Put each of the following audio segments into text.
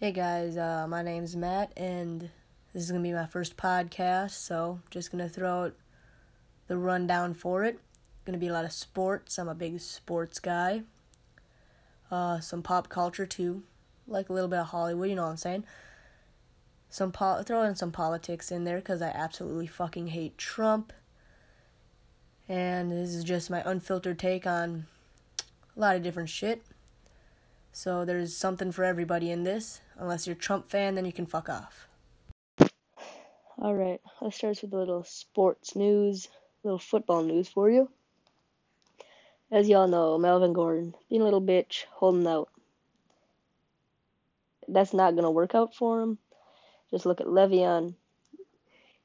Hey guys, uh, my name's Matt, and this is gonna be my first podcast, so just gonna throw out the rundown for it. Gonna be a lot of sports. I'm a big sports guy. Uh, some pop culture too, like a little bit of Hollywood. You know what I'm saying? Some po- throw in some politics in there because I absolutely fucking hate Trump. And this is just my unfiltered take on a lot of different shit. So there's something for everybody in this. Unless you're Trump fan, then you can fuck off. Alright, let's start with a little sports news, little football news for you. As y'all know, Melvin Gordon, being a little bitch, holding out. That's not to work out for him. Just look at Le'Veon.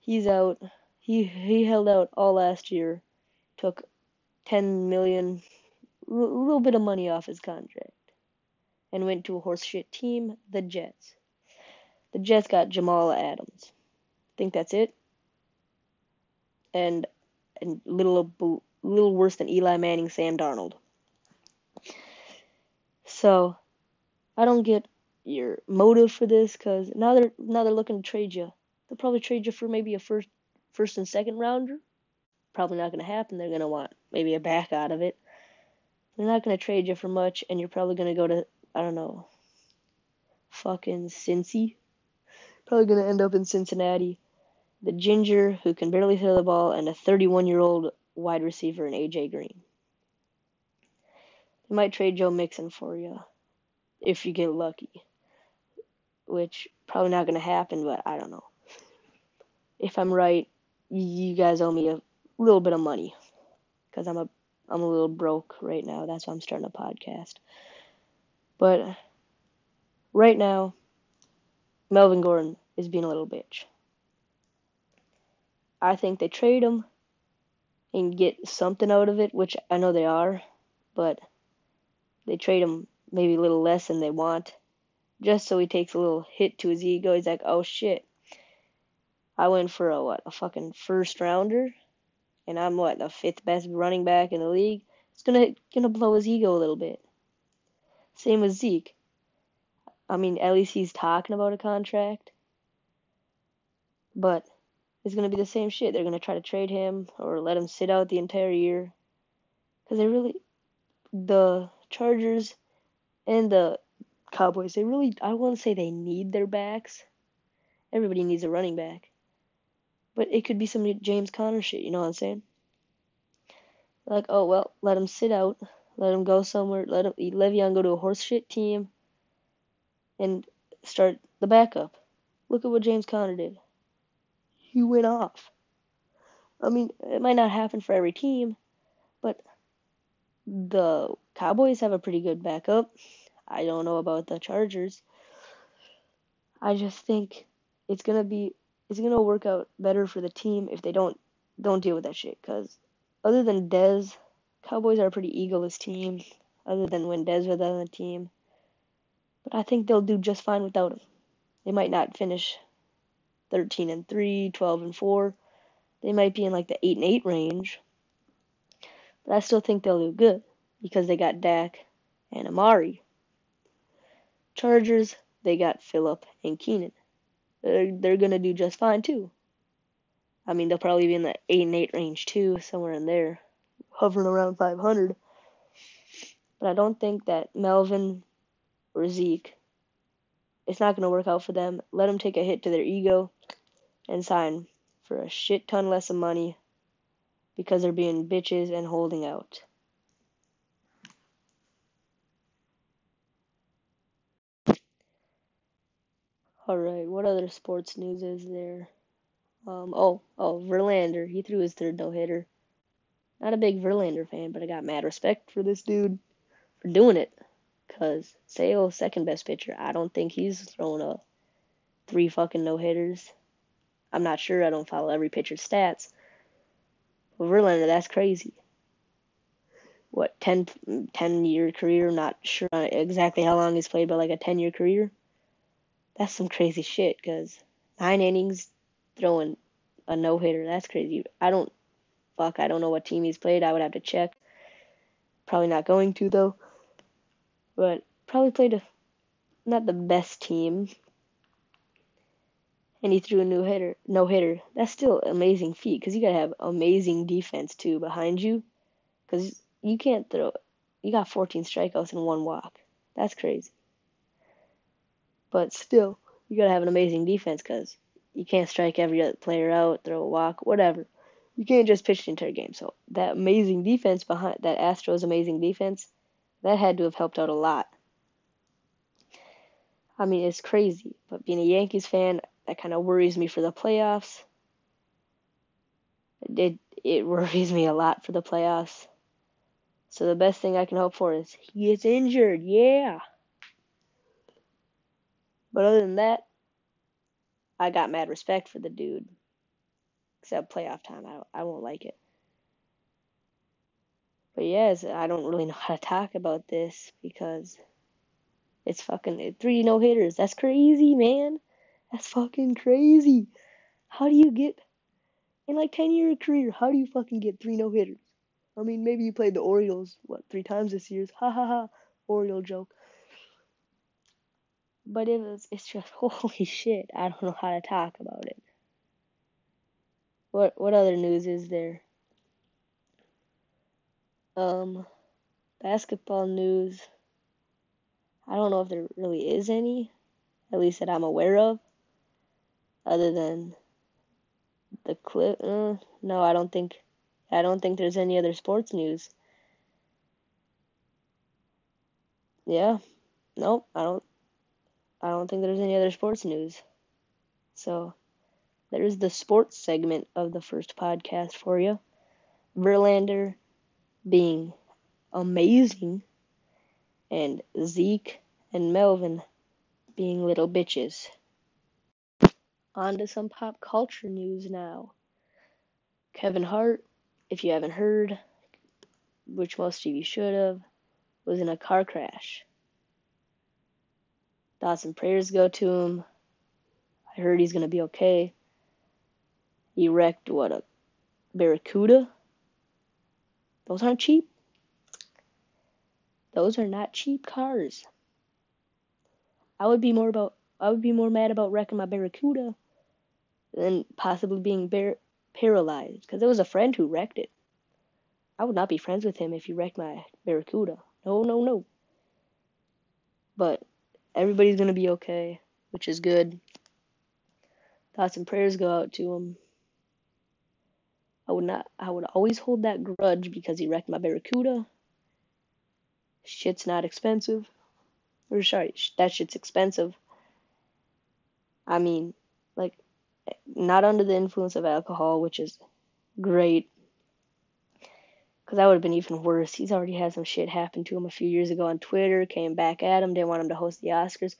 He's out. He he held out all last year. Took 10 million, a little bit of money off his contract and went to a horseshit team, the Jets. The Jets got Jamal Adams. Think that's it. And and little little worse than Eli Manning, Sam Darnold. So, I don't get your motive for this because now they're now they're looking to trade you. They'll probably trade you for maybe a first first and second rounder. Probably not going to happen. They're going to want maybe a back out of it. They're not going to trade you for much, and you're probably going to go to I don't know, fucking Cincy. Probably gonna end up in Cincinnati. The ginger who can barely throw the ball, and a 31 year old wide receiver in AJ Green. They might trade Joe Mixon for you if you get lucky, which probably not gonna happen, but I don't know. If I'm right, you guys owe me a little bit of money because I'm a I'm a little broke right now. That's why I'm starting a podcast. But right now, Melvin Gordon is being a little bitch. I think they trade him and get something out of it, which I know they are, but they trade him maybe a little less than they want, just so he takes a little hit to his ego. He's like, oh shit, I went for a what, a fucking first rounder, and I'm what, the fifth best running back in the league. It's gonna gonna blow his ego a little bit. Same with Zeke. I mean, at least he's talking about a contract. But it's going to be the same shit. They're going to try to trade him or let him sit out the entire year. Because they really, the Chargers and the Cowboys, they really, I wouldn't say they need their backs. Everybody needs a running back. But it could be some James Conner shit, you know what I'm saying? Like, oh, well, let him sit out. Let him go somewhere. Let him Le'Veon go to a horseshit team and start the backup. Look at what James Conner did. He went off. I mean, it might not happen for every team, but the Cowboys have a pretty good backup. I don't know about the Chargers. I just think it's gonna be it's gonna work out better for the team if they don't don't deal with that shit. Cause other than Dez Cowboys are a pretty egoless team, other than when was on the team. But I think they'll do just fine without him. They might not finish 13 and 3, 12 and 4. They might be in like the 8 and 8 range. But I still think they'll do good because they got Dak and Amari. Chargers, they got Philip and Keenan. They're, they're going to do just fine too. I mean, they'll probably be in the 8 and 8 range too, somewhere in there hovering around 500. But I don't think that Melvin or Zeke, it's not going to work out for them. Let them take a hit to their ego and sign for a shit ton less of money because they're being bitches and holding out. Alright, what other sports news is there? Um, oh, oh, Verlander, he threw his third no hitter. Not a big Verlander fan, but I got mad respect for this dude for doing it. Cause Sale, second best pitcher, I don't think he's thrown a three fucking no hitters. I'm not sure. I don't follow every pitcher's stats. But Verlander, that's crazy. What 10, 10 year career? Not sure exactly how long he's played, but like a ten year career. That's some crazy shit. Cause nine innings, throwing a no hitter. That's crazy. I don't fuck, I don't know what team he's played. I would have to check. Probably not going to though. But probably played a not the best team, and he threw a no hitter. No hitter. That's still amazing feat because you gotta have amazing defense too behind you, because you can't throw. You got 14 strikeouts and one walk. That's crazy. But still, you gotta have an amazing defense because you can't strike every other player out, throw a walk, whatever. You can't just pitch the entire game. So that amazing defense behind that Astros amazing defense, that had to have helped out a lot. I mean, it's crazy, but being a Yankees fan, that kind of worries me for the playoffs. It it worries me a lot for the playoffs. So the best thing I can hope for is he gets injured. Yeah. But other than that, I got mad respect for the dude. Except playoff time, I I won't like it. But yes, I don't really know how to talk about this because it's fucking three no hitters. That's crazy, man. That's fucking crazy. How do you get in like ten year career? How do you fucking get three no hitters? I mean, maybe you played the Orioles what three times this year? Ha ha ha. Oriole joke. But it was it's just holy shit. I don't know how to talk about it. What what other news is there? Um basketball news. I don't know if there really is any, at least that I'm aware of, other than the clip. Uh, no, I don't think. I don't think there's any other sports news. Yeah, nope. I don't. I don't think there's any other sports news. So, there's the sports segment of the first podcast for you. Verlander being amazing and Zeke and Melvin being little bitches. On to some pop culture news now. Kevin Hart, if you haven't heard, which most of you should have, was in a car crash. Thoughts and prayers go to him. I heard he's gonna be okay. Wrecked what a Barracuda. Those aren't cheap. Those are not cheap cars. I would be more about I would be more mad about wrecking my Barracuda than possibly being bar- paralyzed because it was a friend who wrecked it. I would not be friends with him if he wrecked my Barracuda. No, no, no. But everybody's gonna be okay, which is good. Thoughts and prayers go out to him. I would not. I would always hold that grudge because he wrecked my Barracuda. Shit's not expensive. Or sorry, that shit's expensive. I mean, like, not under the influence of alcohol, which is great. Because that would have been even worse. He's already had some shit happen to him a few years ago on Twitter, came back at him, didn't want him to host the Oscars.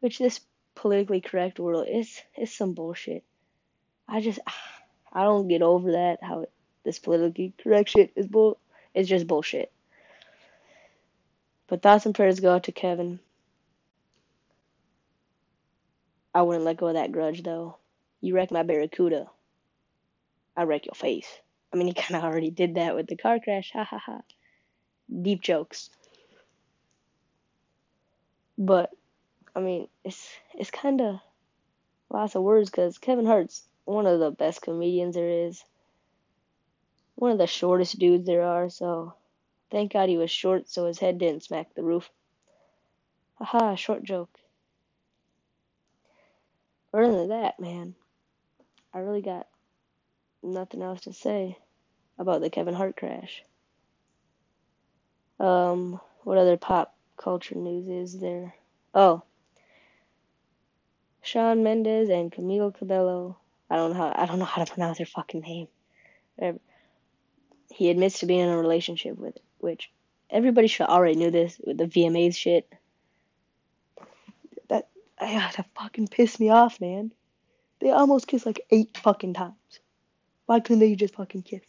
Which this politically correct world is is some bullshit. I just ah. I don't get over that how this politically correct shit is bull it's just bullshit. But thoughts and prayers go out to Kevin. I wouldn't let go of that grudge though. You wrecked my Barracuda. I wreck your face. I mean, he kind of already did that with the car crash. Ha ha ha. Deep jokes. But I mean, it's it's kind of lots of words because Kevin Hart's one of the best comedians there is. One of the shortest dudes there are, so Thank God he was short so his head didn't smack the roof. Haha, short joke. Other than that, man, I really got nothing else to say about the Kevin Hart crash. Um, what other pop culture news is there? Oh, Shawn Mendes and Camila Cabello. I don't know how I don't know how to pronounce their fucking name. Whatever. He admits to being in a relationship with which everybody should already knew this with the VMAs shit. That that fucking pissed me off, man. They almost kissed like eight fucking times. Why couldn't they just fucking kiss?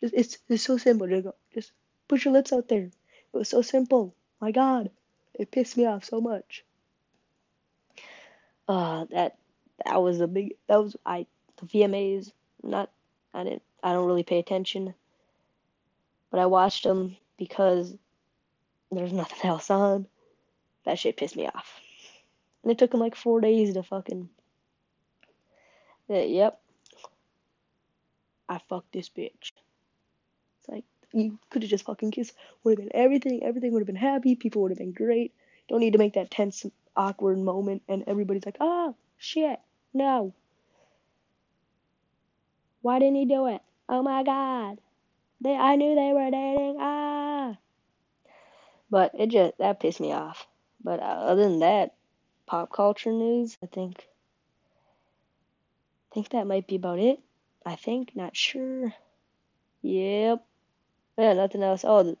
Just it's it's so simple. Just go, just put your lips out there. It was so simple. My God, it pissed me off so much. Uh, that that was a big. That was I VMAs. Not I didn't. I don't really pay attention. But I watched them because there's nothing else on. That shit pissed me off. And it took him like four days to fucking. Yeah, yep. I fucked this bitch. It's like, you could have just fucking kissed. Would have been everything. Everything would have been happy. People would have been great. Don't need to make that tense, awkward moment. And everybody's like, ah, shit, no. Why didn't he do it? Oh my god. They, I knew they were dating. Ah. But it just, that pissed me off. But uh, other than that, pop culture news, I think, I think that might be about it. I think, not sure. Yep. Yeah, nothing else. Oh,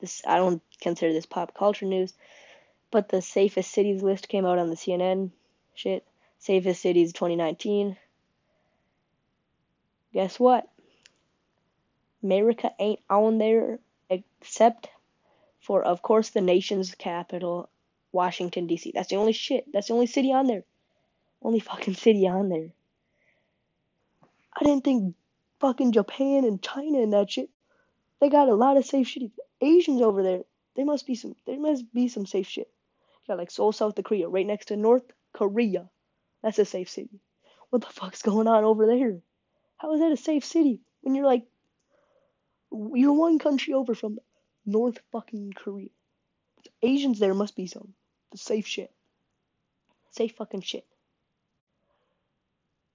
this I don't consider this pop culture news, but the safest cities list came out on the CNN shit. Safest cities 2019. Guess what? America ain't on there except for, of course, the nation's capital, Washington, D.C. That's the only shit. That's the only city on there. Only fucking city on there. I didn't think fucking Japan and China and that shit. They got a lot of safe shit. Asians over there. There must be some. There must be some safe shit. You got like Seoul, South Korea, right next to North Korea. That's a safe city. What the fuck's going on over there? How is that a safe city when you're like you're one country over from North fucking Korea? Asians there must be some. The safe shit. Safe fucking shit.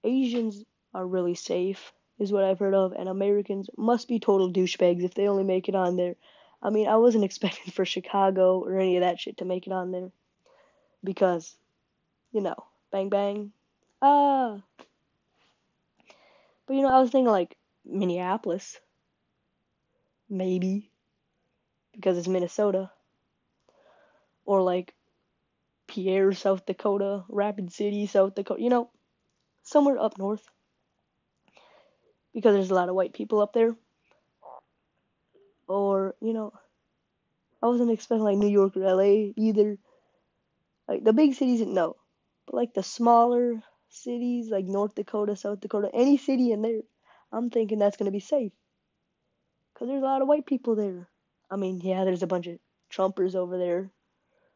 Asians are really safe, is what I've heard of, and Americans must be total douchebags if they only make it on there. I mean, I wasn't expecting for Chicago or any of that shit to make it on there. Because, you know, bang bang. Ah. But you know, I was thinking like Minneapolis. Maybe. Because it's Minnesota. Or like Pierre, South Dakota, Rapid City, South Dakota. You know, somewhere up north because there's a lot of white people up there. Or, you know, I wasn't expecting like New York or LA either. Like the big cities, no. But like the smaller cities, like North Dakota, South Dakota, any city in there, I'm thinking that's going to be safe. Because there's a lot of white people there. I mean, yeah, there's a bunch of Trumpers over there.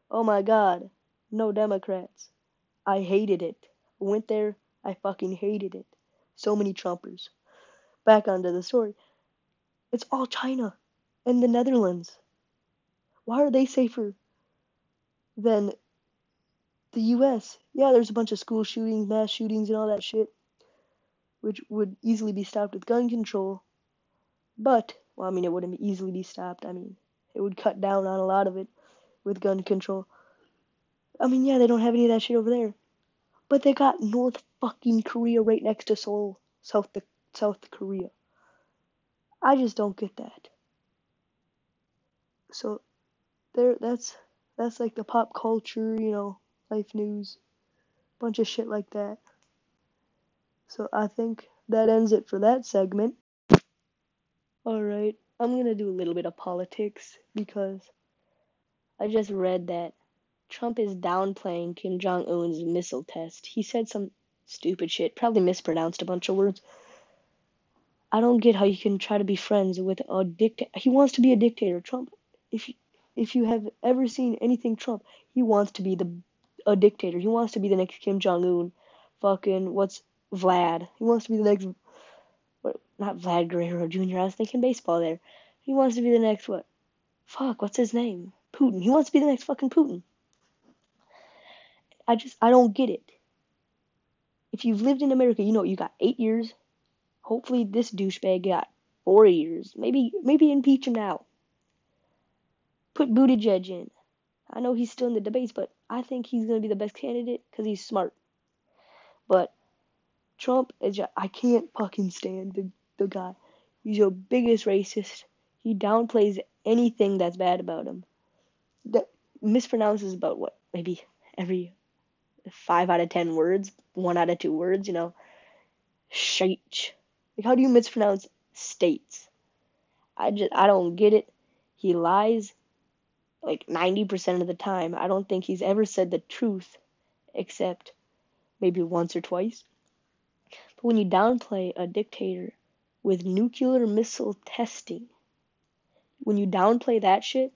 Oh my god, no Democrats. I hated it. Went there, I fucking hated it. So many Trumpers back onto the story. It's all China and the Netherlands. Why are they safer than the US? Yeah, there's a bunch of school shootings, mass shootings, and all that shit, which would easily be stopped with gun control. But, well, I mean, it wouldn't easily be stopped. I mean, it would cut down on a lot of it with gun control. I mean, yeah, they don't have any of that shit over there. But they got North fucking Korea right next to Seoul, South South Korea. I just don't get that. So there that's that's like the pop culture, you know, life news, bunch of shit like that. So I think that ends it for that segment. Alright, I'm gonna do a little bit of politics because I just read that Trump is downplaying Kim Jong un's missile test. He said some stupid shit, probably mispronounced a bunch of words. I don't get how you can try to be friends with a dictator. He wants to be a dictator. Trump, if you, if you have ever seen anything Trump, he wants to be the a dictator. He wants to be the next Kim Jong Un. Fucking what's Vlad? He wants to be the next. What? Not Vlad Guerrero Jr. I was thinking baseball there. He wants to be the next what? Fuck, what's his name? Putin. He wants to be the next fucking Putin. I just I don't get it. If you've lived in America, you know you got eight years Hopefully this douchebag got four years. Maybe maybe impeach him now. Put Buttigieg in. I know he's still in the debates, but I think he's gonna be the best candidate because he's smart. But Trump is just, I can't fucking stand the the guy. He's your biggest racist. He downplays anything that's bad about him. That mispronounces about what maybe every five out of ten words, one out of two words. You know, shite like, how do you mispronounce states? I just, I don't get it. He lies like 90% of the time. I don't think he's ever said the truth except maybe once or twice. But when you downplay a dictator with nuclear missile testing, when you downplay that shit,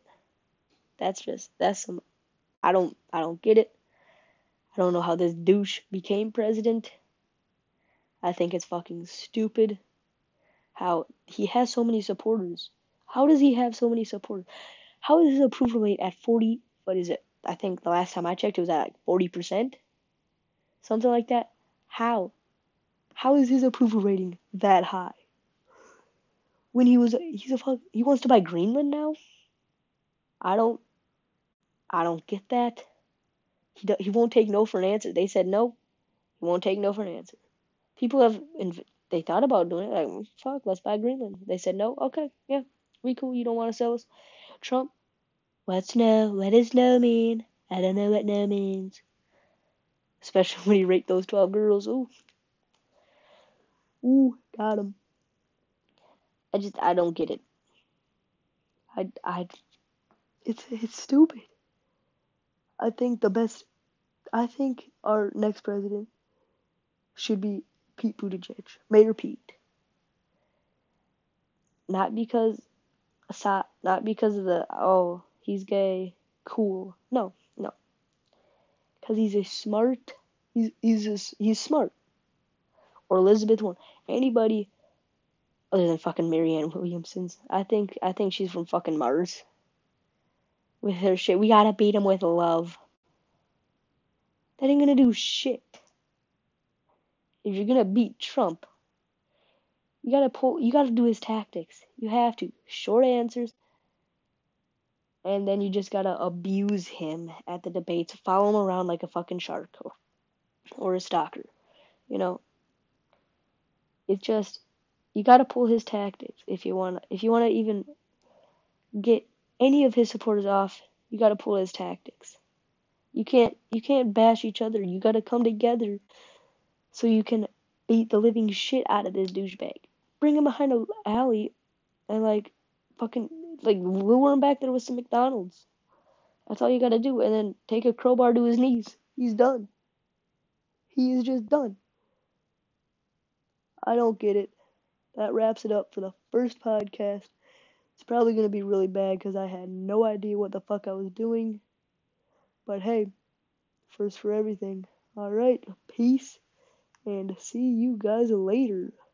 that's just that's some I don't I don't get it. I don't know how this douche became president. I think it's fucking stupid how he has so many supporters. How does he have so many supporters? How is his approval rate at 40? What is it? I think the last time I checked it was at like 40%. Something like that. How? How is his approval rating that high? When he was he's a fuck he wants to buy Greenland now? I don't I don't get that. He do, he won't take no for an answer. They said no. He won't take no for an answer. People have inv- they thought about doing it. Like fuck, let's buy Greenland. They said no. Okay, yeah, we cool. You don't want to sell us, Trump. What's no? What does no mean? I don't know what no means. Especially when he raped those twelve girls. Ooh, ooh, got him. I just I don't get it. I I it's it's stupid. I think the best I think our next president should be Pete Buttigieg, Mayor Pete. Not because not because of the oh he's gay, cool. No, no. Because he's a smart. He's he's a, he's smart. Or Elizabeth Warren. Anybody other than fucking Marianne Williamson's. I think I think she's from fucking Mars. With her shit, we gotta beat him with love. That ain't gonna do shit. If you're gonna beat Trump, you gotta pull. You gotta do his tactics. You have to short answers, and then you just gotta abuse him at the debates. Follow him around like a fucking shark or, or a stalker. You know. It's just you got to pull his tactics if you wanna if you want to even get any of his supporters off you got to pull his tactics you can't you can't bash each other you got to come together so you can beat the living shit out of this douchebag bring him behind a alley and like fucking like lure him back there with some mcdonald's that's all you got to do and then take a crowbar to his knees he's done he is just done i don't get it that wraps it up for the first podcast. It's probably to be really bad because I had no idea what the fuck I was doing. But hey, first for everything. Alright, peace, and see you guys later.